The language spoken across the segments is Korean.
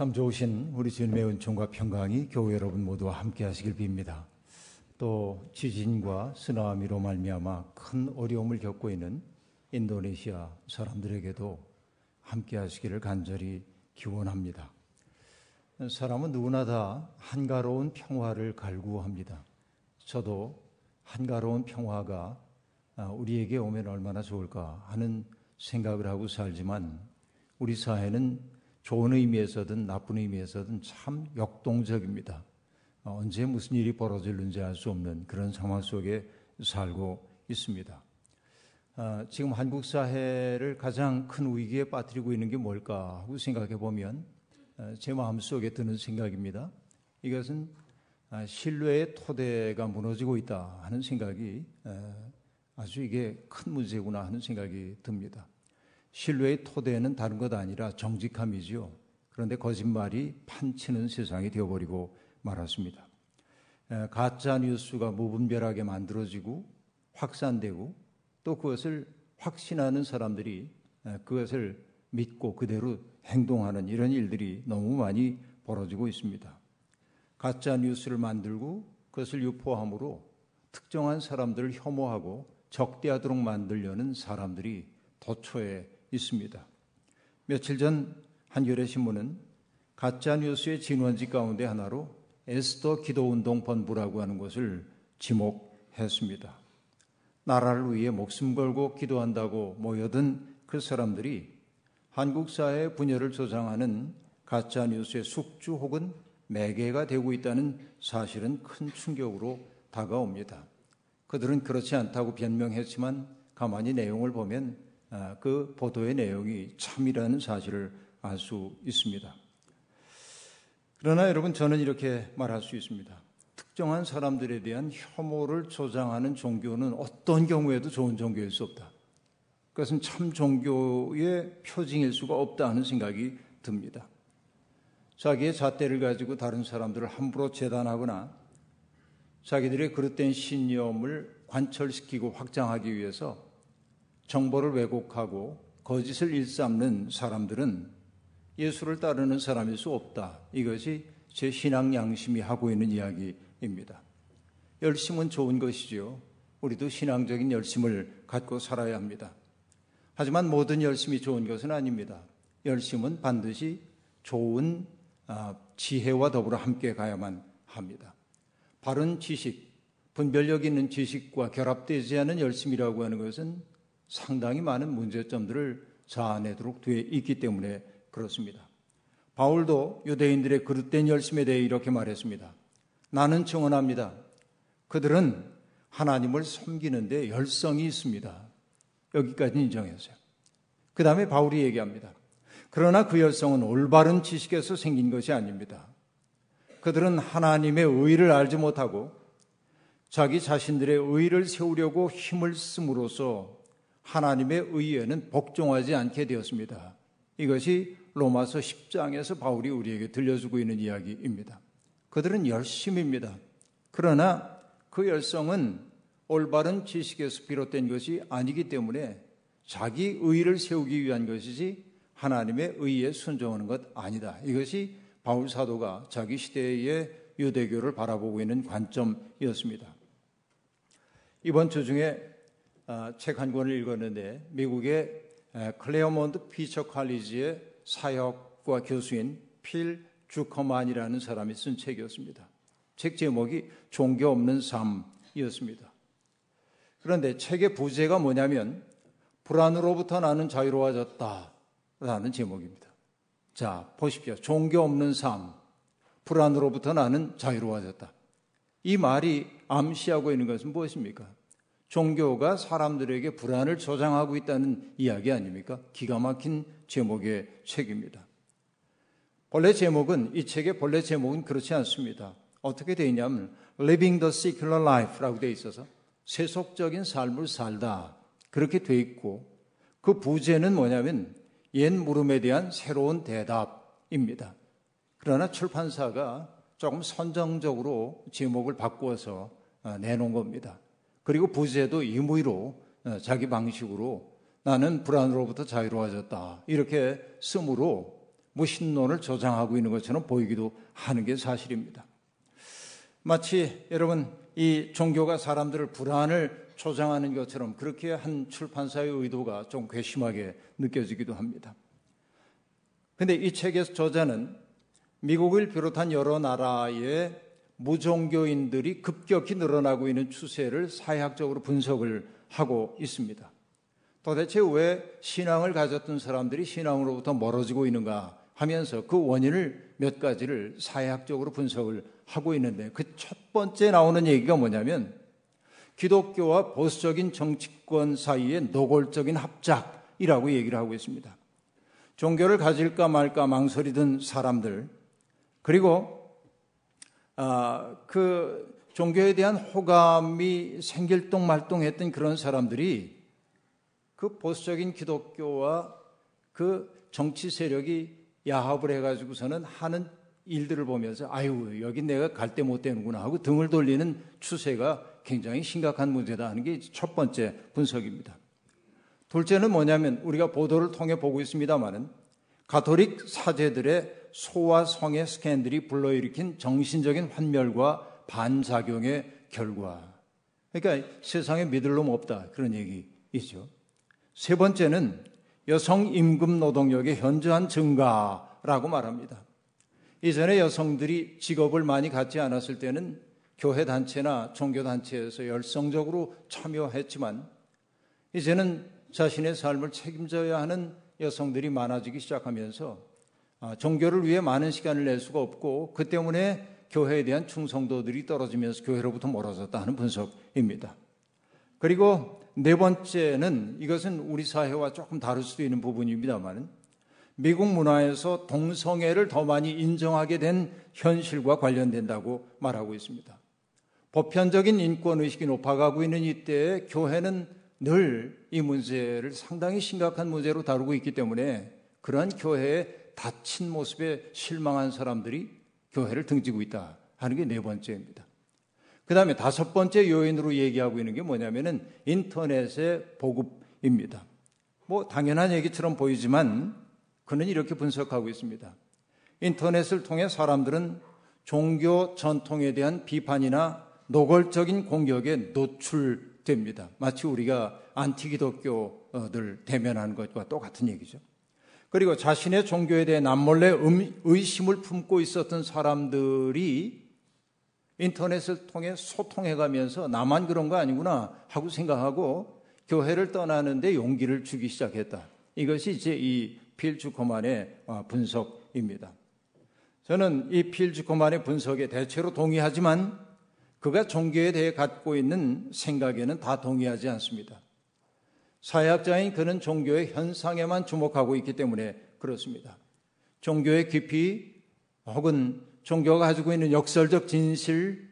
참 좋으신 우리 주님의 은총과 평강이 교회 여러분 모두와 함께 하시길 빕니다. 또 지진과 쓰나미로 말미암아 큰 어려움을 겪고 있는 인도네시아 사람들에게도 함께 하시기를 간절히 기원합니다. 사람은 누구나 다 한가로운 평화를 갈구합니다. 저도 한가로운 평화가 우리에게 오면 얼마나 좋을까 하는 생각을 하고 살지만 우리 사회는 좋은 의미에서든 나쁜 의미에서든 참 역동적입니다. 어, 언제 무슨 일이 벌어질는지 알 수 없는 그런 상황 속에 살고 있습니다. 아, 지금 한국 사회를 가장 큰 위기에 빠뜨리고 있는 게 뭘까 하고 생각해 보면 어, 제 마음속에 드는 생각입니다. 이것은 아, 신뢰의 토대가 무너지고 있다 하는 생각이 아주 이게 큰 문제구나 하는 생각이 듭니다. 신뢰의 토대는 다른 것 아니라 정직함이지요. 그런데 거짓말이 판치는 세상이 되어버리고 말았습니다. 가짜 뉴스가 무분별하게 만들어지고 확산되고 또 그것을 확신하는 사람들이 그것을 믿고 그대로 행동하는 이런 일들이 너무 많이 벌어지고 있습니다. 가짜 뉴스를 만들고 그것을 유포함으로 특정한 사람들을 혐오하고 적대하도록 만들려는 사람들이 도처에 있습니다. 며칠 전 한겨레 신문은 가짜 뉴스의 진원지 가운데 하나로 에스더 기도운동 본부라고 하는 것을 지목했습니다. 나라를 위해 목숨 걸고 기도한다고 모여든 그 사람들이 한국 사회의 분열을 조장하는 가짜 뉴스의 숙주 혹은 매개가 되고 있다는 사실은 큰 충격으로 다가옵니다. 그들은 그렇지 않다고 변명했지만 가만히 내용을 보면 아, 그 보도의 내용이 참이라는 사실을 알 수 있습니다. 그러나 여러분 저는 이렇게 말할 수 있습니다. 특정한 사람들에 대한 혐오를 조장하는 종교는 어떤 경우에도 좋은 종교일 수 없다. 그것은 참 종교의 표징일 수가 없다 하는 생각이 듭니다. 자기의 잣대를 가지고 다른 사람들을 함부로 재단하거나 자기들의 그릇된 신념을 관철시키고 확장하기 위해서 정보를 왜곡하고 거짓을 일삼는 사람들은 예수를 따르는 사람일 수 없다. 이것이 제 신앙 양심이 하고 있는 이야기입니다. 열심은 좋은 것이지요. 우리도 신앙적인 열심을 갖고 살아야 합니다. 하지만 모든 열심이 좋은 것은 아닙니다. 열심은 반드시 좋은 아, 지혜와 더불어 함께 가야만 합니다. 바른 지식, 분별력 있는 지식과 결합되지 않은 열심이라고 하는 것은 상당히 많은 문제점들을 자아내도록 되어 있기 때문에 그렇습니다. 바울도 유대인들의 그릇된 열심에 대해 이렇게 말했습니다. 나는 증언합니다. 그들은 하나님을 섬기는데 열성이 있습니다. 여기까지 인정했어요. 그 다음에 바울이 얘기합니다. 그러나 그 열성은 올바른 지식에서 생긴 것이 아닙니다. 그들은 하나님의 의를 알지 못하고 자기 자신들의 의를 세우려고 힘을 쓰므로써 하나님의 의에는 복종하지 않게 되었습니다. 이것이 로마서 10장에서 바울이 우리에게 들려주고 있는 이야기입니다. 그들은 열심입니다. 그러나 그 열성은 올바른 지식에서 비롯된 것이 아니기 때문에 자기 의를 세우기 위한 것이지 하나님의 의에 순종하는 것 아니다. 이것이 바울 사도가 자기 시대의 유대교를 바라보고 있는 관점이었습니다. 이번 주 중에 어, 책 한 권을 읽었는데 미국의 클레어몬트 피처 칼리지의 사회학과 교수인 필 주커만이라는 사람이 쓴 책이었습니다. 책 제목이 종교 없는 삶이었습니다. 그런데 책의 부제가 뭐냐면 불안으로부터 나는 자유로워졌다라는 제목입니다. 자, 보십시오. 종교 없는 삶, 불안으로부터 나는 자유로워졌다. 이 말이 암시하고 있는 것은 무엇입니까? 종교가 사람들에게 불안을 조장하고 있다는 이야기 아닙니까? 기가 막힌 제목의 책입니다. 본래 제목은 이 책의 본래 제목은 그렇지 않습니다. 어떻게 되어 있냐면 Living the Secular Life라고 되어 있어서 세속적인 삶을 살다 그렇게 되어 있고 그 부제는 뭐냐면 옛 물음에 대한 새로운 대답입니다. 그러나 출판사가 조금 선정적으로 제목을 바꾸어서 어, 내놓은 겁니다. 그리고 부제도 임의로 어, 자기 방식으로 나는 불안으로부터 자유로워졌다. 이렇게 쓰므로 무신론을 조장하고 있는 것처럼 보이기도 하는 게 사실입니다. 마치 여러분 이 종교가 사람들을 불안을 조장하는 것처럼 그렇게 한 출판사의 의도가 좀 괘씸하게 느껴지기도 합니다. 근데 이 책의 저자는 미국을 비롯한 여러 나라의 무종교인들이 급격히 늘어나고 있는 추세를 사회학적으로 분석을 하고 있습니다. 도대체 왜 신앙을 가졌던 사람들이 신앙으로부터 멀어지고 있는가 하면서 그 원인을 몇 가지를 사회학적으로 분석을 하고 있는데 그 첫 번째 나오는 얘기가 뭐냐면 기독교와 보수적인 정치권 사이의 노골적인 합작이라고 얘기를 하고 있습니다. 종교를 가질까 말까 망설이던 사람들 그리고 아, 그 종교에 대한 호감이 생길동 말동했던 그런 사람들이 그 보수적인 기독교와 그 정치 세력이 야합을 해가지고서는 하는 일들을 보면서 아유 여기 내가 갈 때 못 되는구나 하고 등을 돌리는 추세가 굉장히 심각한 문제다 하는 게 첫 번째 분석입니다. 둘째는 뭐냐면 우리가 보도를 통해 보고 있습니다만은 가톨릭 사제들의 소와 성의 스캔들이 불러일으킨 정신적인 환멸과 반작용의 결과. 그러니까 세상에 믿을 놈 없다 그런 얘기이죠. 세 번째는 여성 임금 노동력의 현저한 증가라고 말합니다. 이전에 여성들이 직업을 많이 갖지 않았을 때는 교회 단체나 종교 단체에서 열성적으로 참여했지만 이제는 자신의 삶을 책임져야 하는 여성들이 많아지기 시작하면서 아, 종교를 위해 많은 시간을 낼 수가 없고 그 때문에 교회에 대한 충성도들이 떨어지면서 교회로부터 멀어졌다 하는 분석입니다. 그리고 네 번째는 이것은 우리 사회와 조금 다를 수도 있는 부분입니다만 미국 문화에서 동성애를 더 많이 인정하게 된 현실과 관련된다고 말하고 있습니다. 보편적인 인권 의식이 높아가고 있는 이때에 교회는 늘 이 문제를 상당히 심각한 문제로 다루고 있기 때문에 그러한 교회의 닫힌 모습에 실망한 사람들이 교회를 등지고 있다 하는 게 네 번째입니다. 그 다음에 다섯 번째 요인으로 얘기하고 있는 게 뭐냐면은 인터넷의 보급입니다. 뭐 당연한 얘기처럼 보이지만 그는 이렇게 분석하고 있습니다. 인터넷을 통해 사람들은 종교 전통에 대한 비판이나 노골적인 공격에 노출됩니다. 마치 우리가 안티기독교들 대면하는 것과 똑같은 얘기죠. 그리고 자신의 종교에 대해 남몰래 음, 의심을 품고 있었던 사람들이 인터넷을 통해 소통해 가면서 나만 그런 거 아니구나 하고 생각하고 교회를 떠나는데 용기를 주기 시작했다. 이것이 이제 이 필주코만의 어, 분석입니다. 저는 이 필주코만의 분석에 대체로 동의하지만 그가 종교에 대해 갖고 있는 생각에는 다 동의하지 않습니다. 사회학자인 그는 종교의 현상에만 주목하고 있기 때문에 그렇습니다. 종교의 깊이 혹은 종교가 가지고 있는 역설적 진실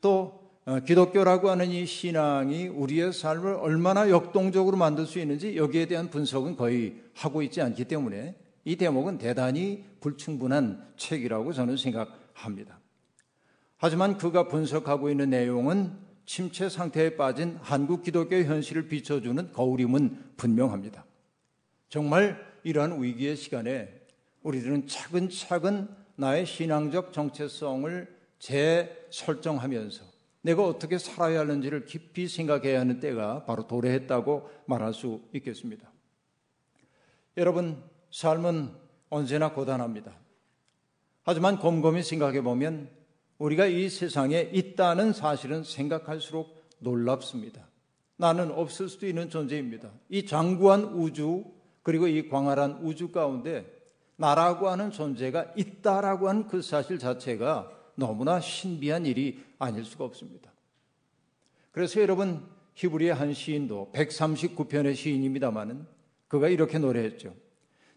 또 어, 기독교라고 하는 이 신앙이 우리의 삶을 얼마나 역동적으로 만들 수 있는지 여기에 대한 분석은 거의 하고 있지 않기 때문에 이 대목은 대단히 불충분한 책이라고 저는 생각합니다. 하지만 그가 분석하고 있는 내용은 침체 상태에 빠진 한국 기독교의 현실을 비춰주는 거울임은 분명합니다. 정말 이러한 위기의 시간에 우리들은 차근차근 나의 신앙적 정체성을 재설정하면서 내가 어떻게 살아야 하는지를 깊이 생각해야 하는 때가 바로 도래했다고 말할 수 있겠습니다. 여러분, 삶은 언제나 고단합니다. 하지만 곰곰이 생각해 보면 우리가 이 세상에 있다는 사실은 생각할수록 놀랍습니다. 나는 없을 수도 있는 존재입니다. 이 장구한 우주, 그리고 이 광활한 우주 가운데 나라고 하는 존재가 있다라고 하는 그 사실 자체가 너무나 신비한 일이 아닐 수가 없습니다. 그래서 여러분, 히브리의 한 시인도 139편의 시인입니다만은 그가 이렇게 노래했죠.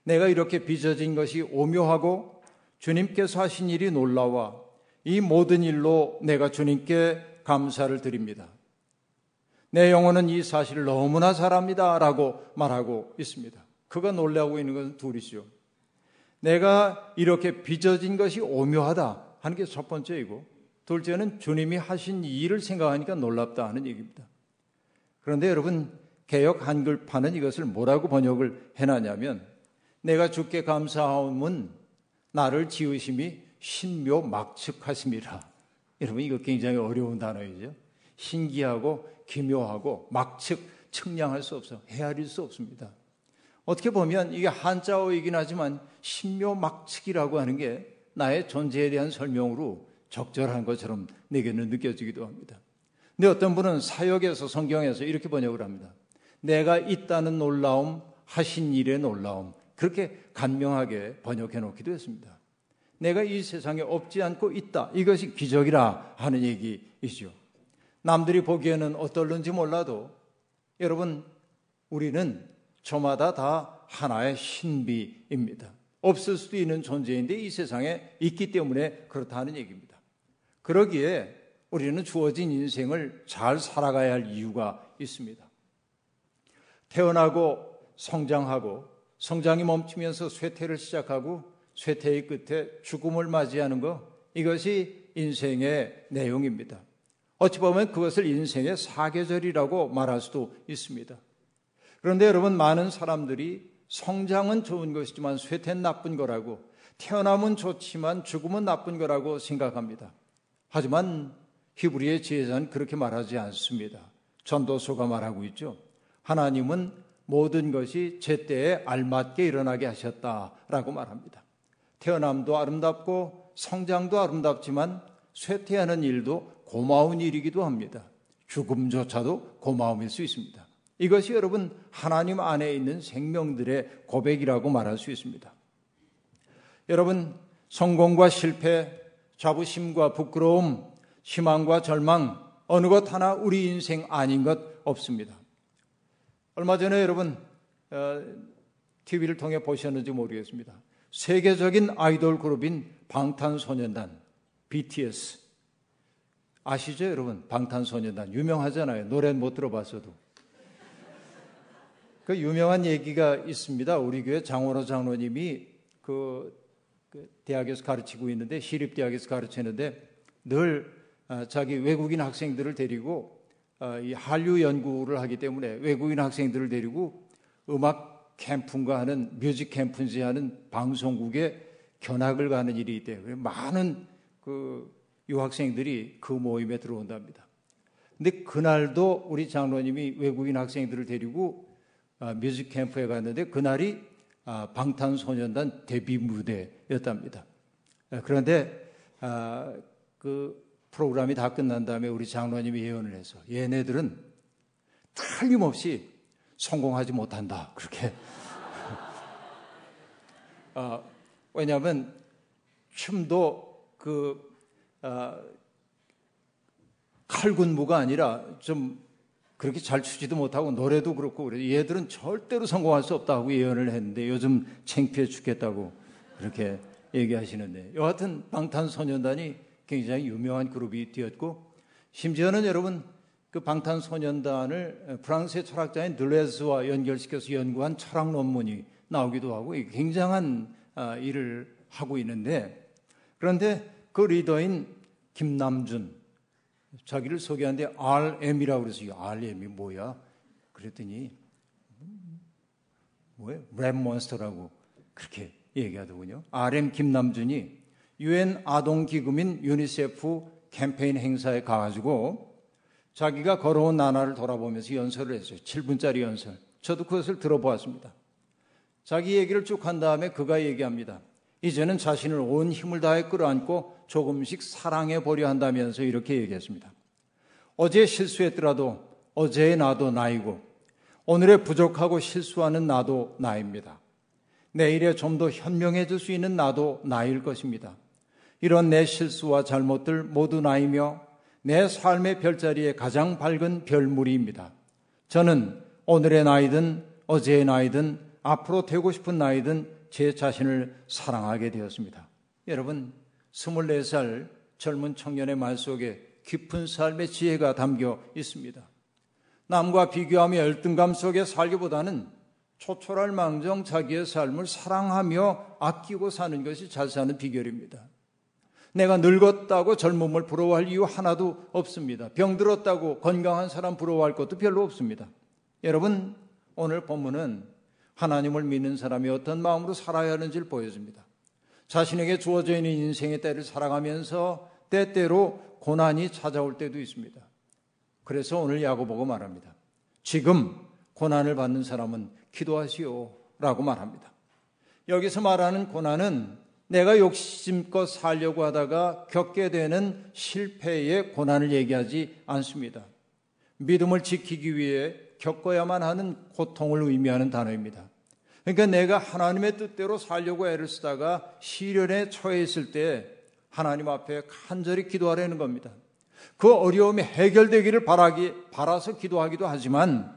내가 이렇게 빚어진 것이 오묘하고 주님께서 하신 일이 놀라워 이 모든 일로 내가 주님께 감사를 드립니다. 내 영혼은 이 사실을 너무나 잘합니다. 라고 말하고 있습니다. 그가 놀라고 있는 것은 둘이죠. 내가 이렇게 빚어진 것이 오묘하다 하는 게 첫 번째이고, 둘째는 주님이 하신 일을 생각하니까 놀랍다 하는 얘기입니다. 그런데 여러분, 개혁 한글판은 이것을 뭐라고 번역을 해놨냐면, 내가 주께 감사하면 나를 지으심이 신묘 막측하심이라. 여러분 이거 굉장히 어려운 단어이죠. 신기하고 기묘하고 막측 측량할 수 없어 헤아릴 수 없습니다. 어떻게 보면 이게 한자어이긴 하지만 신묘 막측이라고 하는 게 나의 존재에 대한 설명으로 적절한 것처럼 내게는 느껴지기도 합니다. 근데 어떤 분은 사역에서 성경에서 이렇게 번역을 합니다. 내가 있다는 놀라움, 하신 일의 놀라움. 그렇게 간명하게 번역해 놓기도 했습니다. 내가 이 세상에 없지 않고 있다. 이것이 기적이라 하는 얘기이죠. 남들이 보기에는 어떨는지 몰라도 여러분, 우리는 저마다 다 하나의 신비입니다. 없을 수도 있는 존재인데 이 세상에 있기 때문에 그렇다는 얘기입니다. 그러기에 우리는 주어진 인생을 잘 살아가야 할 이유가 있습니다. 태어나고 성장하고 성장이 멈추면서 쇠퇴를 시작하고 쇠퇴의 끝에 죽음을 맞이하는 것 이것이 인생의 내용입니다. 어찌 보면 그것을 인생의 사계절이라고 말할 수도 있습니다. 그런데 여러분 많은 사람들이 성장은 좋은 것이지만 쇠퇴는 나쁜 거라고 태어남은 좋지만 죽음은 나쁜 거라고 생각합니다. 하지만 히브리의 지혜자는 그렇게 말하지 않습니다. 전도서가 말하고 있죠. 하나님은 모든 것이 제 때에 알맞게 일어나게 하셨다라고 말합니다. 태어남도 아름답고 성장도 아름답지만 쇠퇴하는 일도 고마운 일이기도 합니다. 죽음조차도 고마움일 수 있습니다. 이것이 여러분 하나님 안에 있는 생명들의 고백이라고 말할 수 있습니다. 여러분 성공과 실패, 자부심과 부끄러움, 희망과 절망 어느 것 하나 우리 인생 아닌 것 없습니다. 얼마 전에 여러분 TV를 어, 통해 보셨는지 모르겠습니다. 세계적인 아이돌 그룹인 방탄소년단 BTS 아시죠, 여러분? 방탄소년단 유명하잖아요. 노래는 못 들어봤어도. 그 유명한 얘기가 있습니다. 우리 교회 장원호 장로님이 그, 그 대학에서 가르치고 있는데 시립 대학에서 가르치는데 늘 아, 자기 외국인 학생들을 데리고 아, 이 한류 연구를 하기 때문에 외국인 학생들을 데리고 음악 캠프인가 하는 뮤직 캠프인지 하는 방송국에 견학을 가는 일이 있대요. 많은 그 유학생들이 그 모임에 들어온답니다. 근데 그날도 우리 장로님이 외국인 학생들을 데리고 아, 뮤직 캠프에 갔는데 그날이 아, 방탄소년단 데뷔 무대였답니다. 아, 그런데 그 프로그램이 다 끝난 다음에 우리 장로님이 예언을 해서 얘네들은 틀림없이 성공하지 못한다. 그렇게. 왜냐하면 춤도 그 어, 칼군무가 아니라 좀 그렇게 잘 추지도 못하고 노래도 그렇고 그래 얘들은 절대로 성공할 수 없다고 예언을 했는데 요즘 창피해 죽겠다고 그렇게 얘기하시는데 여하튼 방탄소년단이 굉장히 유명한 그룹이 되었고 심지어는 여러분 그 방탄소년단을 프랑스의 철학자인 들레즈와 연결시켜서 연구한 철학 논문이 나오기도 하고 굉장한 아, 일을 하고 있는데 그런데 그 리더인 김남준 자기를 소개하는데 RM이라고 그래서 RM이 뭐야? 그랬더니 뭐예요? 랩몬스터라고 그렇게 얘기하더군요. RM 김남준이 유엔 아동기금인 유니세프 캠페인 행사에 가가지고 자기가 걸어온 나날을 돌아보면서 연설을 했어요. 7분짜리 연설. 저도 그것을 들어보았습니다. 자기 얘기를 쭉 한 다음에 그가 얘기합니다. 이제는 자신을 온 힘을 다해 끌어안고 조금씩 사랑해 보려 한다면서 이렇게 얘기했습니다. 어제 실수했더라도 어제의 나도 나이고 오늘의 부족하고 실수하는 나도 나입니다. 내일에 좀 더 현명해질 수 있는 나도 나일 것입니다. 이런 내 실수와 잘못들 모두 나이며 내 삶의 별자리에 가장 밝은 별무리입니다. 저는 오늘의 나이든 어제의 나이든 앞으로 되고 싶은 나이든 제 자신을 사랑하게 되었습니다. 여러분, 24살 젊은 청년의 말 속에 깊은 삶의 지혜가 담겨 있습니다. 남과 비교하며 열등감 속에 살기보다는 초촐할 망정 자기의 삶을 사랑하며 아끼고 사는 것이 잘 사는 비결입니다. 내가 늙었다고 젊음을 부러워할 이유 하나도 없습니다. 병들었다고 건강한 사람 부러워할 것도 별로 없습니다. 여러분, 오늘 본문은 하나님을 믿는 사람이 어떤 마음으로 살아야 하는지를 보여줍니다. 자신에게 주어져 있는 인생의 때를 살아가면서 때때로 고난이 찾아올 때도 있습니다. 그래서 오늘 야고보가 말합니다. 지금 고난을 받는 사람은 기도하시오 라고 말합니다. 여기서 말하는 고난은 내가 욕심껏 살려고 하다가 겪게 되는 실패의 고난을 얘기하지 않습니다. 믿음을 지키기 위해 겪어야만 하는 고통을 의미하는 단어입니다. 그러니까 내가 하나님의 뜻대로 살려고 애를 쓰다가 시련에 처해 있을 때 하나님 앞에 간절히 기도하려는 겁니다. 그 어려움이 해결되기를 바라기, 바라서 기도하기도 하지만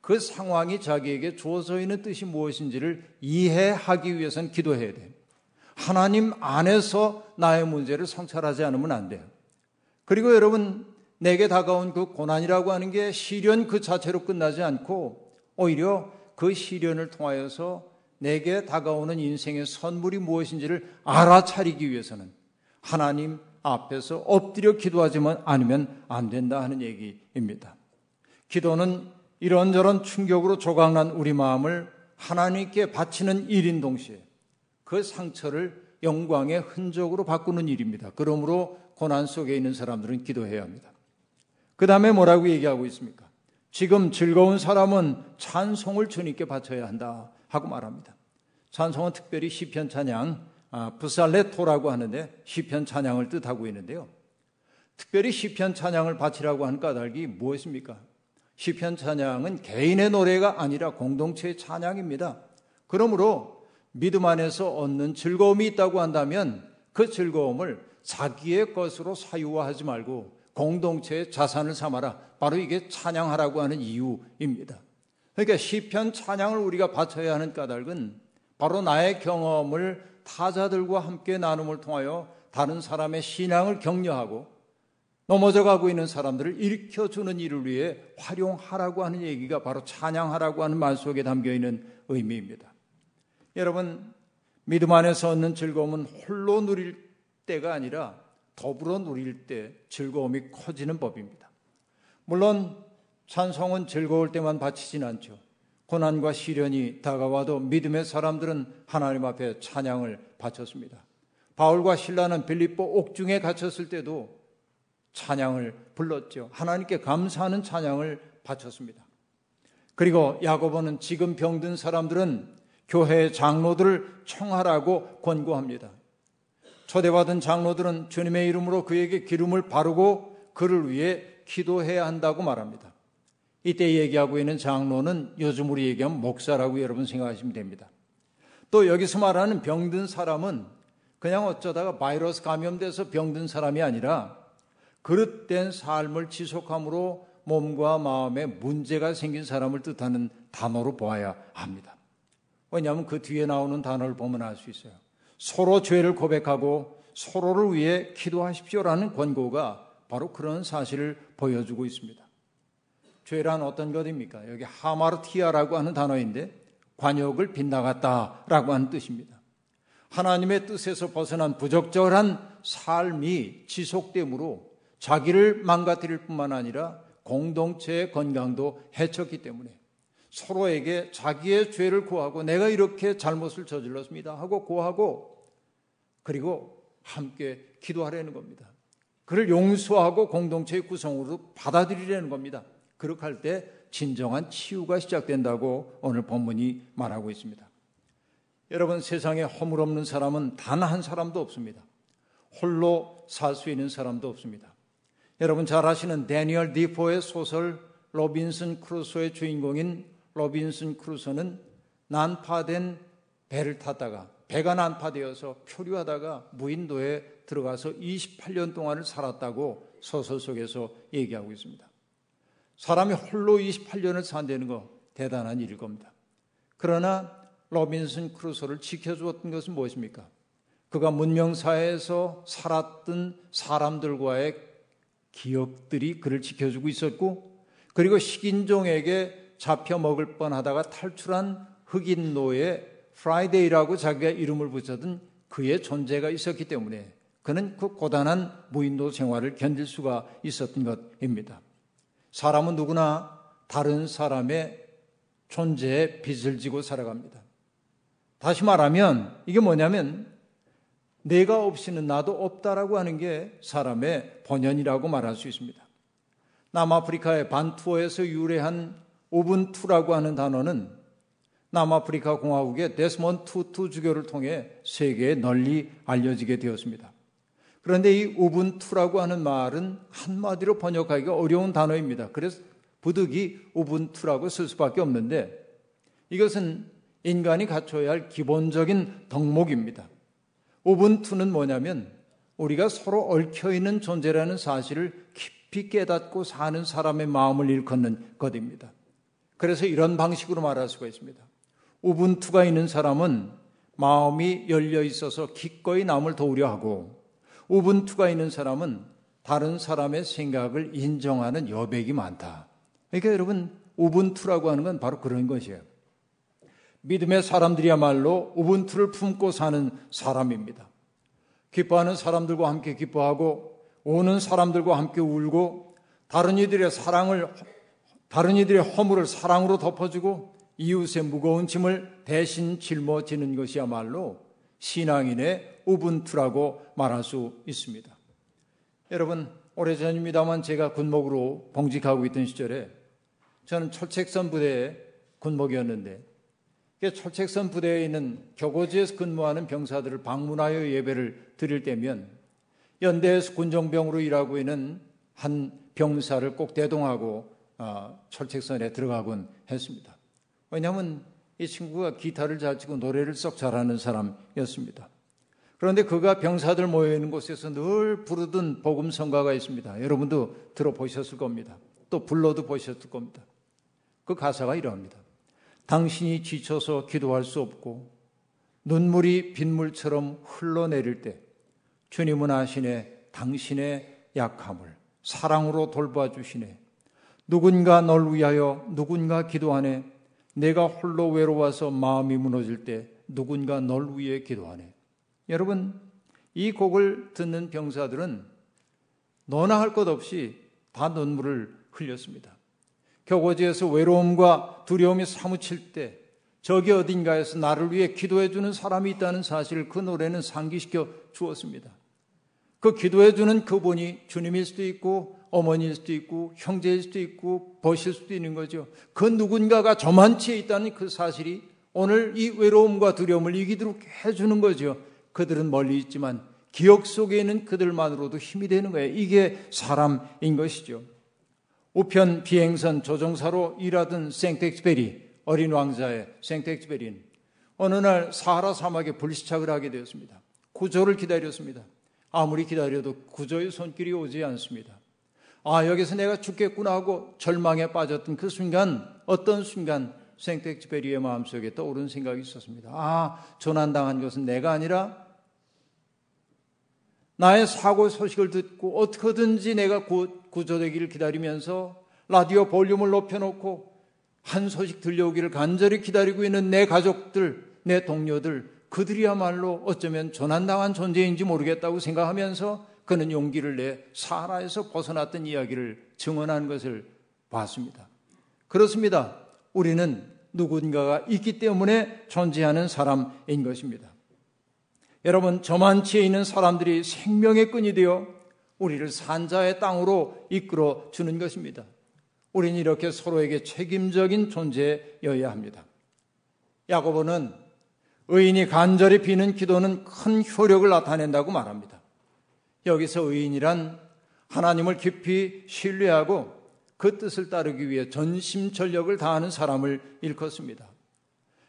그 상황이 자기에게 주어져 있는 뜻이 무엇인지를 이해하기 위해서는 기도해야 돼요. 하나님 안에서 나의 문제를 성찰하지 않으면 안 돼요. 그리고 여러분, 내게 다가온 그 고난이라고 하는 게 시련 그 자체로 끝나지 않고 오히려 그 시련을 통하여서 내게 다가오는 인생의 선물이 무엇인지를 알아차리기 위해서는 하나님 앞에서 엎드려 기도하지만 않으면 안 된다 하는 얘기입니다. 기도는 이런저런 충격으로 조각난 우리 마음을 하나님께 바치는 일인 동시에 그 상처를 영광의 흔적으로 바꾸는 일입니다. 그러므로 고난 속에 있는 사람들은 기도해야 합니다. 그 다음에 뭐라고 얘기하고 있습니까? 지금 즐거운 사람은 찬송을 주님께 바쳐야 한다 하고 말합니다. 찬송은 특별히 시편 찬양, 아, 부살레토라고 하는데 시편 찬양을 뜻하고 있는데요. 특별히 시편 찬양을 바치라고 하는 까닭이 무엇입니까? 시편 찬양은 개인의 노래가 아니라 공동체의 찬양입니다. 그러므로 믿음 안에서 얻는 즐거움이 있다고 한다면 그 즐거움을 자기의 것으로 사유화하지 말고 공동체의 자산을 삼아라. 바로 이게 찬양하라고 하는 이유입니다. 그러니까 시편 찬양을 우리가 바쳐야 하는 까닭은 바로 나의 경험을 타자들과 함께 나눔을 통하여 다른 사람의 신앙을 격려하고 넘어져 가고 있는 사람들을 일으켜 주는 일을 위해 활용하라고 하는 얘기가 바로 찬양하라고 하는 말 속에 담겨 있는 의미입니다. 여러분, 믿음 안에서 얻는 즐거움은 홀로 누릴 때가 아니라 더불어 누릴 때 즐거움이 커지는 법입니다. 물론 찬송은 즐거울 때만 바치진 않죠. 고난과 시련이 다가와도 믿음의 사람들은 하나님 앞에 찬양을 바쳤습니다. 바울과 신라는 빌립보 옥중에 갇혔을 때도 찬양을 불렀죠. 하나님께 감사하는 찬양을 바쳤습니다. 그리고 야고보는 지금 병든 사람들은 교회 장로들을 청하라고 권고합니다. 초대받은 장로들은 주님의 이름으로 그에게 기름을 바르고 그를 위해 기도해야 한다고 말합니다. 이때 얘기하고 있는 장로는 요즘 우리 얘기하면 목사라고 여러분 생각하시면 됩니다. 또 여기서 말하는 병든 사람은 그냥 어쩌다가 바이러스 감염돼서 병든 사람이 아니라 그릇된 삶을 지속함으로 몸과 마음에 문제가 생긴 사람을 뜻하는 단어로 보아야 합니다. 왜냐하면 그 뒤에 나오는 단어를 보면 알 수 있어요. 서로 죄를 고백하고 서로를 위해 기도하십시오라는 권고가 바로 그런 사실을 보여주고 있습니다. 죄란 어떤 것입니까? 여기 하마르티아라고 하는 단어인데 관역을 빗나갔다라고 하는 뜻입니다. 하나님의 뜻에서 벗어난 부적절한 삶이 지속됨으로 자기를 망가뜨릴 뿐만 아니라 공동체의 건강도 해쳤기 때문에 서로에게 자기의 죄를 고하고 내가 이렇게 잘못을 저질렀습니다 하고 고하고 그리고 함께 기도하려는 겁니다. 그를 용서하고 공동체의 구성원으로 받아들이려는 겁니다. 그렇게 할 때 진정한 치유가 시작된다고 오늘 본문이 말하고 있습니다. 여러분 세상에 허물 없는 사람은 단 한 사람도 없습니다. 홀로 살 수 있는 사람도 없습니다. 여러분 잘 아시는 데니얼 디포의 소설 로빈슨 크루소의 주인공인 로빈슨 크루소는 난파된 배를 타다가 배가 난파되어서 표류하다가 무인도에 들어가서 28년 동안을 살았다고 소설 속에서 얘기하고 있습니다. 사람이 홀로 28년을 산다는 거 대단한 일일 겁니다. 그러나 로빈슨 크루소를 지켜주었던 것은 무엇입니까? 그가 문명사회에서 살았던 사람들과의 기억들이 그를 지켜주고 있었고 그리고 식인종에게 잡혀 먹을 뻔하다가 탈출한 흑인 노예 프라이데이라고 자기가 이름을 붙였던 그의 존재가 있었기 때문에 그는 그 고단한 무인도 생활을 견딜 수가 있었던 것입니다. 사람은 누구나 다른 사람의 존재에 빚을 지고 살아갑니다. 다시 말하면 이게 뭐냐면 내가 없이는 나도 없다라고 하는 게 사람의 본연이라고 말할 수 있습니다. 남아프리카의 반투어에서 유래한 오븐투라고 하는 단어는 남아프리카 공화국의 데스몬 투투 주교를 통해 세계에 널리 알려지게 되었습니다. 그런데 이 우분투라고 하는 말은 한마디로 번역하기가 어려운 단어입니다. 그래서 부득이 우분투라고 쓸 수밖에 없는데 이것은 인간이 갖춰야 할 기본적인 덕목입니다. 우분투는 뭐냐면 우리가 서로 얽혀 있는 존재라는 사실을 깊이 깨닫고 사는 사람의 마음을 일컫는 것입니다. 그래서 이런 방식으로 말할 수가 있습니다. 우분투가 있는 사람은 마음이 열려 있어서 기꺼이 남을 도우려 하고 우분투가 있는 사람은 다른 사람의 생각을 인정하는 여백이 많다. 그러니까 여러분, 우분투라고 하는 건 바로 그런 것이에요. 믿음의 사람들이야말로 우분투를 품고 사는 사람입니다. 기뻐하는 사람들과 함께 기뻐하고 오는 사람들과 함께 울고 다른 이들의 사랑을 다른 이들의 허물을 사랑으로 덮어주고 이웃의 무거운 짐을 대신 짊어지는 것이야말로 신앙인의 우분투라고 말할 수 있습니다. 여러분, 오래전입니다만 제가 군목으로 봉직하고 있던 시절에 저는 철책선 부대의 군목이었는데 철책선 부대에 있는 격오지에서 근무하는 병사들을 방문하여 예배를 드릴 때면 연대에서 군정병으로 일하고 있는 한 병사를 꼭 대동하고 어, 철책선에 들어가곤 했습니다. 왜냐하면 이 친구가 기타를 잘 치고 노래를 썩 잘하는 사람이었습니다. 그런데 그가 병사들 모여 있는 곳에서 늘 부르던 복음 성가가 있습니다. 여러분도 들어보셨을 겁니다. 또 불러도 보셨을 겁니다. 그 가사가 이러합니다. 당신이 지쳐서 기도할 수 없고 눈물이 빗물처럼 흘러내릴 때 주님은 아시네 당신의 약함을 사랑으로 돌봐 주시네. 누군가 널 위하여 누군가 기도하네. 내가 홀로 외로워서 마음이 무너질 때 누군가 널 위해 기도하네. 여러분, 이 곡을 듣는 병사들은 너나 할 것 없이 다 눈물을 흘렸습니다. 격오지에서 외로움과 두려움이 사무칠 때 저기 어딘가에서 나를 위해 기도해 주는 사람이 있다는 사실을 그 노래는 상기시켜 주었습니다. 그 기도해 주는 그분이 주님일 수도 있고 어머니일 수도 있고 형제일 수도 있고 버실 수도 있는 거죠. 그 누군가가 저만치에 있다는 그 사실이 오늘 이 외로움과 두려움을 이기도록 해주는 거죠. 그들은 멀리 있지만 기억 속에 있는 그들만으로도 힘이 되는 거예요. 이게 사람인 것이죠. 우편 비행선 조종사로 일하던 생텍스베리 어린 왕자의 생텍스베리는 어느 날 사하라 사막에 불시착을 하게 되었습니다. 구조를 기다렸습니다. 아무리 기다려도 구조의 손길이 오지 않습니다. 아, 여기서 내가 죽겠구나 하고 절망에 빠졌던 그 순간, 어떤 순간 생텍쥐베리의 마음속에 떠오른 생각이 있었습니다. 아, 조난당한 것은 내가 아니라 나의 사고 소식을 듣고 어떻게든지 내가 구조되기를 기다리면서 라디오 볼륨을 높여놓고 한 소식 들려오기를 간절히 기다리고 있는 내 가족들, 내 동료들, 그들이야말로 어쩌면 조난당한 존재인지 모르겠다고 생각하면서 그는 용기를 내 사라에서 벗어났던 이야기를 증언한 것을 봤습니다. 그렇습니다. 우리는 누군가가 있기 때문에 존재하는 사람인 것입니다. 여러분, 저만치에 있는 사람들이 생명의 끈이 되어 우리를 산자의 땅으로 이끌어 주는 것입니다. 우리는 이렇게 서로에게 책임적인 존재여야 합니다. 야고보는 의인이 간절히 비는 기도는 큰 효력을 나타낸다고 말합니다. 여기서 의인이란 하나님을 깊이 신뢰하고 그 뜻을 따르기 위해 전심전력을 다하는 사람을 일컫습니다.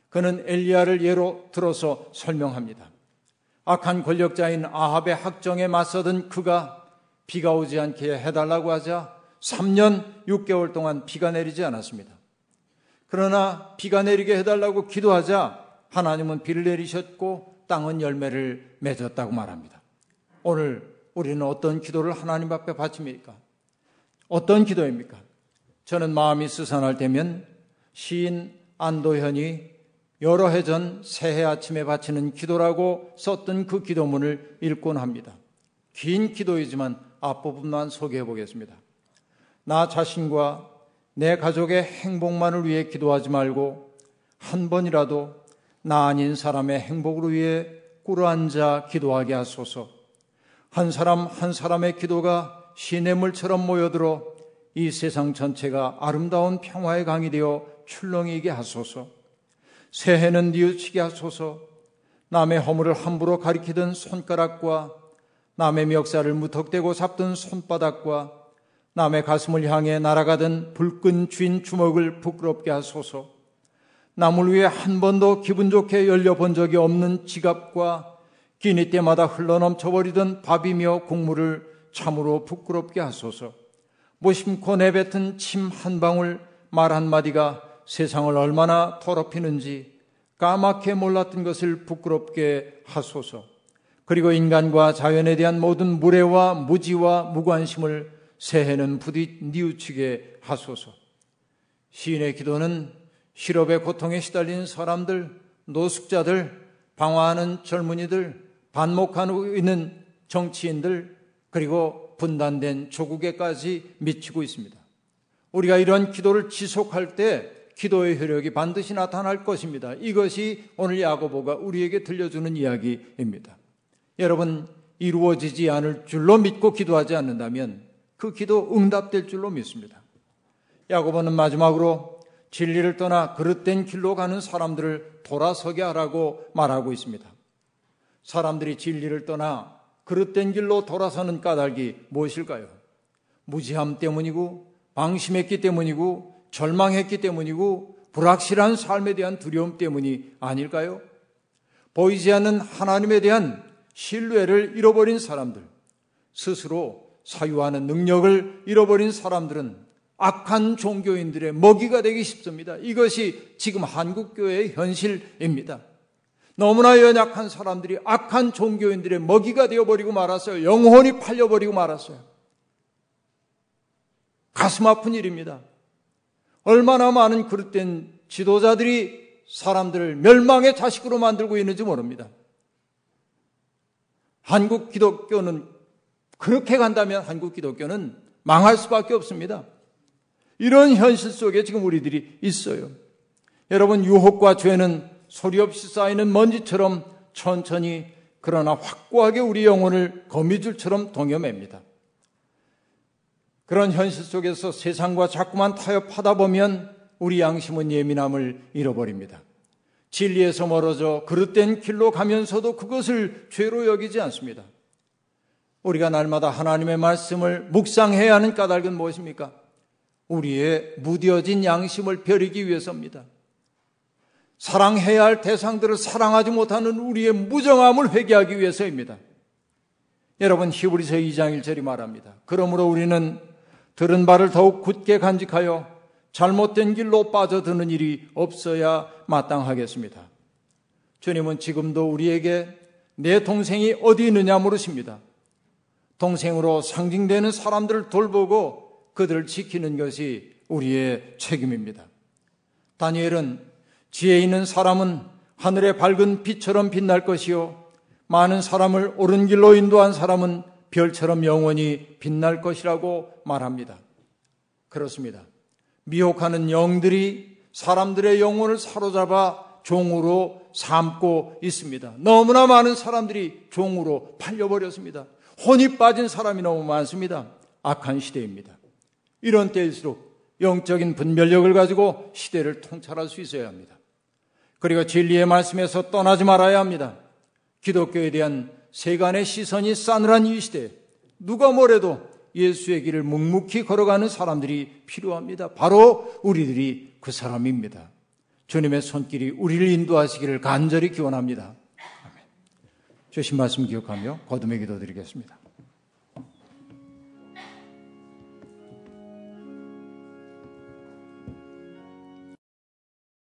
그는 엘리야를 예로 들어서 설명합니다. 악한 권력자인 아합의 학정에 맞서던 그가 비가 오지 않게 해달라고 하자 3년 6개월 동안 비가 내리지 않았습니다. 그러나 비가 내리게 해달라고 기도하자 하나님은 비를 내리셨고 땅은 열매를 맺었다고 말합니다. 오늘 우리는 어떤 기도를 하나님 앞에 바칩니까? 어떤 기도입니까? 저는 마음이 스산할 때면 시인 안도현이 여러 해 전 새해 아침에 바치는 기도라고 썼던 그 기도문을 읽곤 합니다. 긴 기도이지만 앞부분만 소개해 보겠습니다. 나 자신과 내 가족의 행복만을 위해 기도하지 말고 한 번이라도 나 아닌 사람의 행복을 위해 꿇어앉아 기도하게 하소서. 한 사람 한 사람의 기도가 시냇물처럼 모여들어 이 세상 전체가 아름다운 평화의 강이 되어 출렁이게 하소서. 새해는 뉘우치게 하소서. 남의 허물을 함부로 가리키던 손가락과 남의 멱살을 무턱대고 잡던 손바닥과 남의 가슴을 향해 날아가던 불끈 쥔 주먹을 부끄럽게 하소서. 남을 위해 한 번도 기분 좋게 열려본 적이 없는 지갑과 기니 때마다 흘러넘쳐 버리던 밥이며 국물을 참으로 부끄럽게 하소서. 무심코 내뱉은 침 한 방울 말 한마디가 세상을 얼마나 더럽히는지 까맣게 몰랐던 것을 부끄럽게 하소서. 그리고 인간과 자연에 대한 모든 무례와 무지와 무관심을 새해는 부디 뉘우치게 하소서. 시인의 기도는 실업의 고통에 시달린 사람들, 노숙자들, 방황하는 젊은이들, 반목하고 있는 정치인들, 그리고 분단된 조국에까지 미치고 있습니다. 우리가 이런 기도를 지속할 때 기도의 효력이 반드시 나타날 것입니다. 이것이 오늘 야고보가 우리에게 들려주는 이야기입니다. 여러분, 이루어지지 않을 줄로 믿고 기도하지 않는다면 그 기도 응답될 줄로 믿습니다. 야고보는 마지막으로 진리를 떠나 그릇된 길로 가는 사람들을 돌아서게 하라고 말하고 있습니다. 사람들이 진리를 떠나 그릇된 길로 돌아서는 까닭이 무엇일까요? 무지함 때문이고 방심했기 때문이고 절망했기 때문이고 불확실한 삶에 대한 두려움 때문이 아닐까요? 보이지 않는 하나님에 대한 신뢰를 잃어버린 사람들, 스스로 사유하는 능력을 잃어버린 사람들은 악한 종교인들의 먹이가 되기 쉽습니다. 이것이 지금 한국교회의 현실입니다. 너무나 연약한 사람들이 악한 종교인들의 먹이가 되어버리고 말았어요. 영혼이 팔려버리고 말았어요. 가슴 아픈 일입니다. 얼마나 많은 그릇된 지도자들이 사람들을 멸망의 자식으로 만들고 있는지 모릅니다. 한국 기독교는 그렇게 간다면 한국 기독교는 망할 수밖에 없습니다. 이런 현실 속에 지금 우리들이 있어요. 여러분, 유혹과 죄는 소리 없이 쌓이는 먼지처럼 천천히 그러나 확고하게 우리 영혼을 거미줄처럼 동여맵니다. 그런 현실 속에서 세상과 자꾸만 타협하다 보면 우리 양심은 예민함을 잃어버립니다. 진리에서 멀어져 그릇된 길로 가면서도 그것을 죄로 여기지 않습니다. 우리가 날마다 하나님의 말씀을 묵상해야 하는 까닭은 무엇입니까? 우리의 무뎌진 양심을 벼리기 위해서입니다. 사랑해야 할 대상들을 사랑하지 못하는 우리의 무정함을 회개하기 위해서입니다. 여러분 히브리서 2장 1절이 말합니다. 그러므로 우리는 들은 바를 더욱 굳게 간직하여 잘못된 길로 빠져드는 일이 없어야 마땅하겠습니다. 주님은 지금도 우리에게 내 동생이 어디 있느냐 물으십니다. 동생으로 상징되는 사람들을 돌보고 그들을 지키는 것이 우리의 책임입니다. 다니엘은 지혜 있는 사람은 하늘의 밝은 빛처럼 빛날 것이요. 많은 사람을 옳은 길로 인도한 사람은 별처럼 영원히 빛날 것이라고 말합니다. 그렇습니다. 미혹하는 영들이 사람들의 영혼을 사로잡아 종으로 삼고 있습니다. 너무나 많은 사람들이 종으로 팔려버렸습니다. 혼이 빠진 사람이 너무 많습니다. 악한 시대입니다. 이런 때일수록 영적인 분별력을 가지고 시대를 통찰할 수 있어야 합니다. 그리고 진리의 말씀에서 떠나지 말아야 합니다. 기독교에 대한 세간의 시선이 싸늘한 이 시대에 누가 뭐래도 예수의 길을 묵묵히 걸어가는 사람들이 필요합니다. 바로 우리들이 그 사람입니다. 주님의 손길이 우리를 인도하시기를 간절히 기원합니다. 주신 말씀 기억하며 거듭의 기도 드리겠습니다.